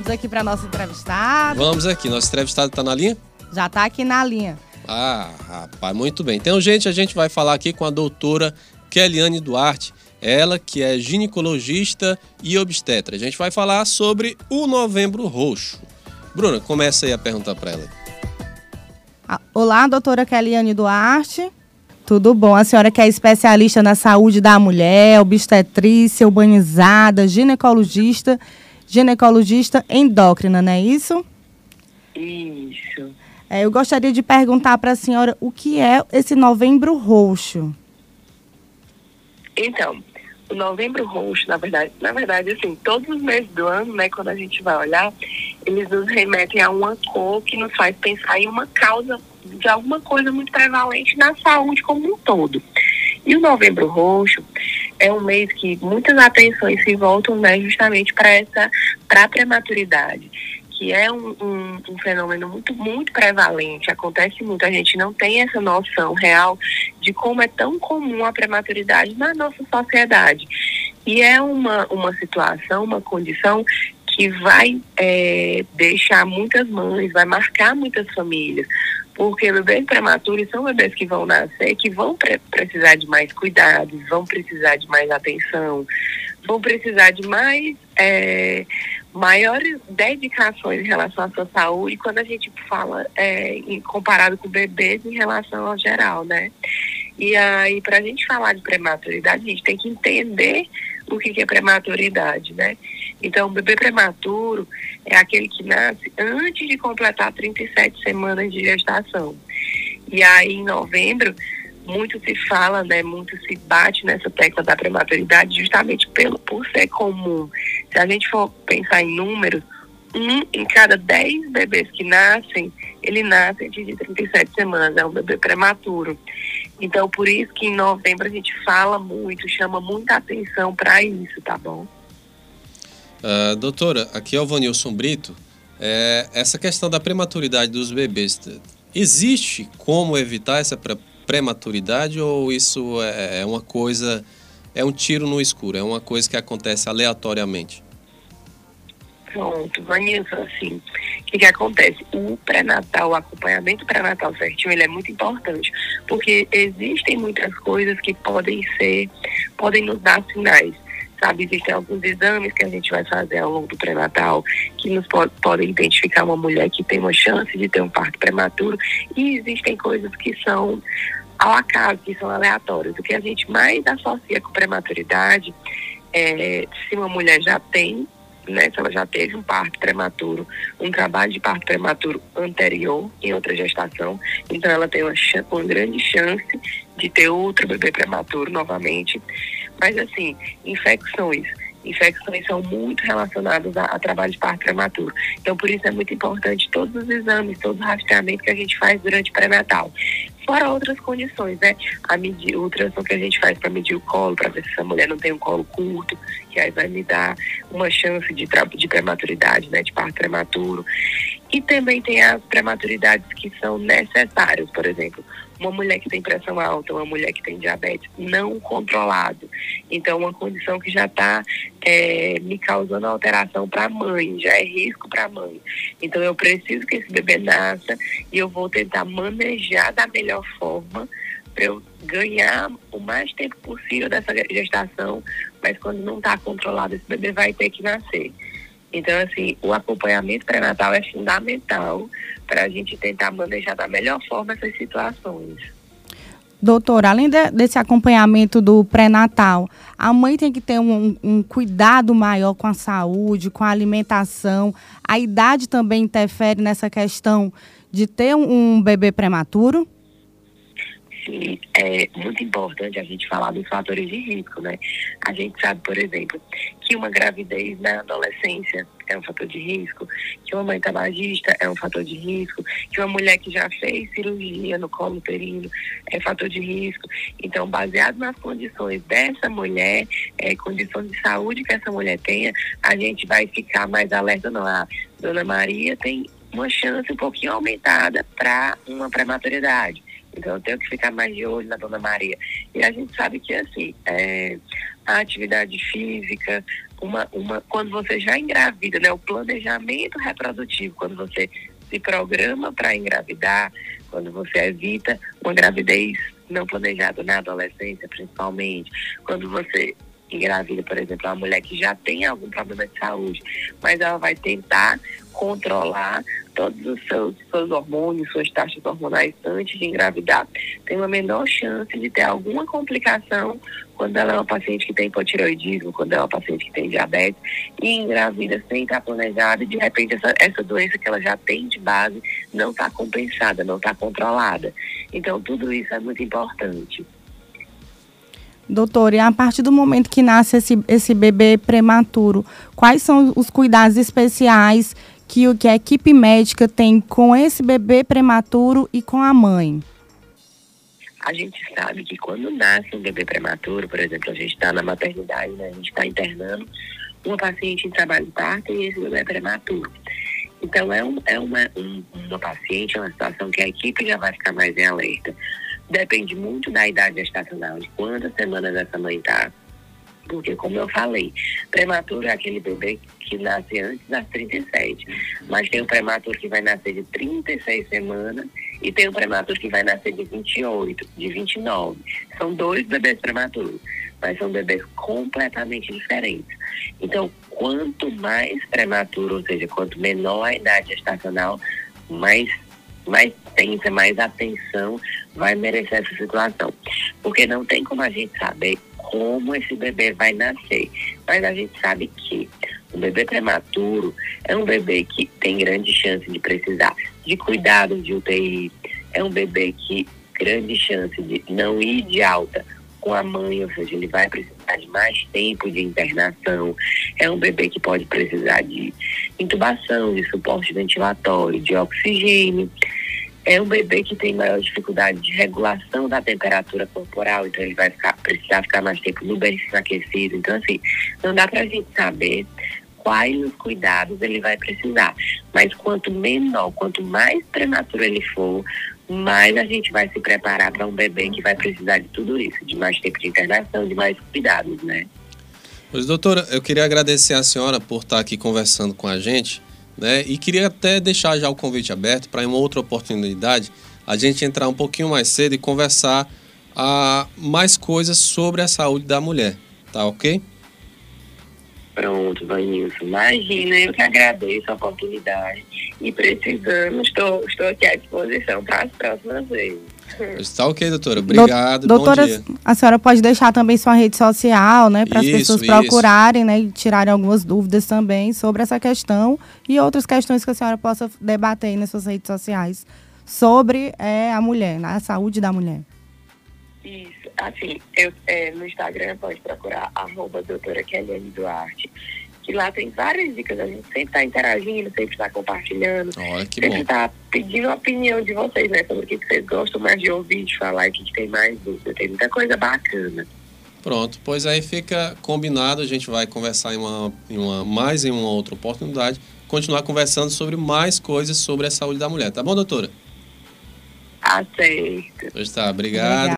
Vamos aqui para nossa entrevistada. Vamos aqui, nosso entrevistado está na linha? Já está aqui na linha. Ah, rapaz, muito bem. Então, gente, a gente vai falar aqui com a doutora Keliane Duarte, ela que é ginecologista e obstetra. A gente vai falar sobre o Novembro Roxo. Bruna, começa aí a perguntar para ela. Ah, olá, doutora Keliane Duarte. Tudo bom? A senhora que é especialista na saúde da mulher, obstetrícia, urbanizada, ginecologista, ginecologista endócrina, não é isso? Isso. É, eu gostaria de perguntar para a senhora o que é esse novembro roxo. Então, o novembro roxo, na verdade, na verdade, assim, todos os meses do ano, né, quando a gente vai olhar, eles nos remetem a uma cor que nos faz pensar em uma causa de alguma coisa muito prevalente na saúde como um todo. E o novembro roxo é um mês que muitas atenções se voltam né, justamente para essa para a prematuridade que é um, um, um, fenômeno muito, muito prevalente, acontece muito, a gente não tem essa noção real de como é tão comum a prematuridade na nossa sociedade. E é uma, uma situação, uma condição que vai é, deixar muitas mães, vai marcar muitas famílias, porque bebês prematuros são bebês que vão nascer, que vão pre precisar de mais cuidados, vão precisar de mais atenção, vão precisar de mais é, maiores dedicações em relação à sua saúde quando a gente fala é, em, comparado com bebês em relação ao geral, né? E aí, para a gente falar de prematuridade, a gente tem que entender o que, é prematuridade, né? Então, o bebê prematuro é aquele que nasce antes de completar 37 semanas de gestação. E aí, em novembro, muito se fala, né, muito se bate nessa tecla da prematuridade justamente pelo, por ser comum. Se a gente for pensar em números, um em cada dez bebês que nascem, ele nasce antes de 37 semanas, é um bebê prematuro. Então, por isso que em novembro a gente fala muito, chama muita atenção para isso, tá bom? Uh, doutora, aqui é o Vanilson Brito. É, essa questão da prematuridade dos bebês, existe como evitar essa prematuridade ou isso é, é uma coisa, é um tiro no escuro, é uma coisa que acontece aleatoriamente? Pronto, Vanilson, assim, o que, que acontece? O pré-natal, o acompanhamento pré-natal certinho, ele é muito importante, porque existem muitas coisas que podem ser, podem nos dar sinais sabe? Existem alguns exames que a gente vai fazer ao longo do pré-natal que nos pode, podem identificar uma mulher que tem uma chance de ter um parto prematuro e existem coisas que são ao acaso, que são aleatórias. O que a gente mais associa com prematuridade é se uma mulher já tem, né, se ela já teve um parto prematuro, um trabalho de parto prematuro anterior em outra gestação, então ela tem uma, uma grande chance de ter outro bebê prematuro novamente. Mas assim, infecções infecções são muito relacionadas a, a, trabalho de parto prematuro. Então, por isso é muito importante todos os exames, todo o rastreamento que a gente faz durante o pré-natal. Fora outras condições, né? A medir, o ultrassom que a gente faz para medir o colo, para ver se essa mulher não tem um colo curto, que aí vai me dar uma chance de, de prematuridade, né? De parto prematuro. E também tem as prematuridades que são necessárias, por exemplo, uma mulher que tem pressão alta, uma mulher que tem diabetes não controlado. Então, uma condição que já está é, me causando alteração para a mãe, já é risco para a mãe. Então, eu preciso que esse bebê nasça e eu vou tentar manejar da melhor forma para eu ganhar o mais tempo possível dessa gestação, mas quando não está controlado, esse bebê vai ter que nascer. Então, assim, o acompanhamento pré-natal é fundamental para a gente tentar manejar da melhor forma essas situações. Doutora, além de, desse acompanhamento do pré-natal, a mãe tem que ter um, um, cuidado maior com a saúde, com a alimentação. A idade também interfere nessa questão de ter um, um bebê prematuro? Sim, é muito importante a gente falar dos fatores de risco, né? A gente sabe, por exemplo, que uma gravidez na adolescência é um fator de risco, que uma mãe tabagista é um fator de risco, que uma mulher que já fez cirurgia no colo uterino é fator de risco. Então, baseado nas condições dessa mulher, é, condições de saúde que essa mulher tenha, a gente vai ficar mais alerta, não. A Dona Maria tem uma chance um pouquinho aumentada para uma prematuridade. Então eu tenho que ficar mais de olho na Dona Maria. E a gente sabe que assim, é, a atividade física, uma, uma, quando você já engravida, né, o planejamento reprodutivo, quando você se programa para engravidar, quando você evita uma gravidez não planejada na adolescência, principalmente, quando você engravida, por exemplo, uma mulher que já tem algum problema de saúde, mas ela vai tentar controlar todos os seus, seus hormônios, suas taxas hormonais antes de engravidar, tem uma menor chance de ter alguma complicação quando ela é uma paciente que tem hipotiroidismo, quando ela é uma paciente que tem diabetes e engravida sem estar planejada de repente essa, essa doença que ela já tem de base não está compensada, não está controlada. Então tudo isso é muito importante. Doutor, e a partir do momento que nasce esse, esse bebê prematuro, quais são os cuidados especiais que, que a equipe médica tem com esse bebê prematuro e com a mãe? A gente sabe que quando nasce um bebê prematuro, por exemplo, a gente está na maternidade, né, a gente está internando uma paciente em trabalho de parto e esse bebê é prematuro. Então, é, um, é uma, um, uma paciente, é uma situação que a equipe já vai ficar mais em alerta Depende muito da idade gestacional, de quantas semanas essa mãe está. Porque, como eu falei, prematuro é aquele bebê que nasce antes das 37. Mas tem o prematuro que vai nascer de 36 semanas e tem o prematuro que vai nascer de 28, de 29. São dois bebês prematuros, mas são bebês completamente diferentes. Então, quanto mais prematuro, ou seja, quanto menor a idade gestacional, mais mais tensa, mais atenção vai merecer essa situação. Porque não tem como a gente saber como esse bebê vai nascer. Mas a gente sabe que um bebê prematuro é um bebê que tem grande chance de precisar de cuidados de UTI. É um bebê que grande chance de não ir de alta com a mãe, ou seja, ele vai precisar de mais tempo de internação. É um bebê que pode precisar de intubação, de suporte ventilatório, de oxigênio é um bebê que tem maior dificuldade de regulação da temperatura corporal, então ele vai ficar, precisar ficar mais tempo no berço aquecido. Então, assim, não dá para a gente saber quais os cuidados ele vai precisar. Mas quanto menor, quanto mais prematuro ele for, mais a gente vai se preparar para um bebê que vai precisar de tudo isso, de mais tempo de internação, de mais cuidados, né? Pois, doutora, eu queria agradecer a senhora por estar aqui conversando com a gente. Né? E queria até deixar já o convite aberto para uma outra oportunidade a gente entrar um pouquinho mais cedo e conversar a, mais coisas sobre a saúde da mulher. Tá ok? Pronto, Vanilson. Imagina, eu que agradeço a oportunidade e precisando, estou, estou aqui à disposição para as próximas vezes. Está ok, doutora. Obrigado. doutora, a senhora pode deixar também sua rede social, né? Para as pessoas procurarem, né? E tirarem algumas dúvidas também sobre essa questão e outras questões que a senhora possa debater nas suas redes sociais sobre é, a mulher, né, a saúde da mulher. Isso. Assim, eu, é, no Instagram pode procurar arroba doutora Kelly Duarte que lá tem várias dicas, a gente sempre está interagindo, sempre está compartilhando, Olha, que sempre está pedindo a opinião de vocês, né, sobre o que vocês gostam mais de ouvir, de falar e o que tem mais dúvida. Tem muita coisa bacana. Pronto, pois aí fica combinado, a gente vai conversar em uma, em uma mais em uma outra oportunidade, continuar conversando sobre mais coisas sobre a saúde da mulher, tá bom, doutora? Aceito. Pois tá, obrigado. Obrigada.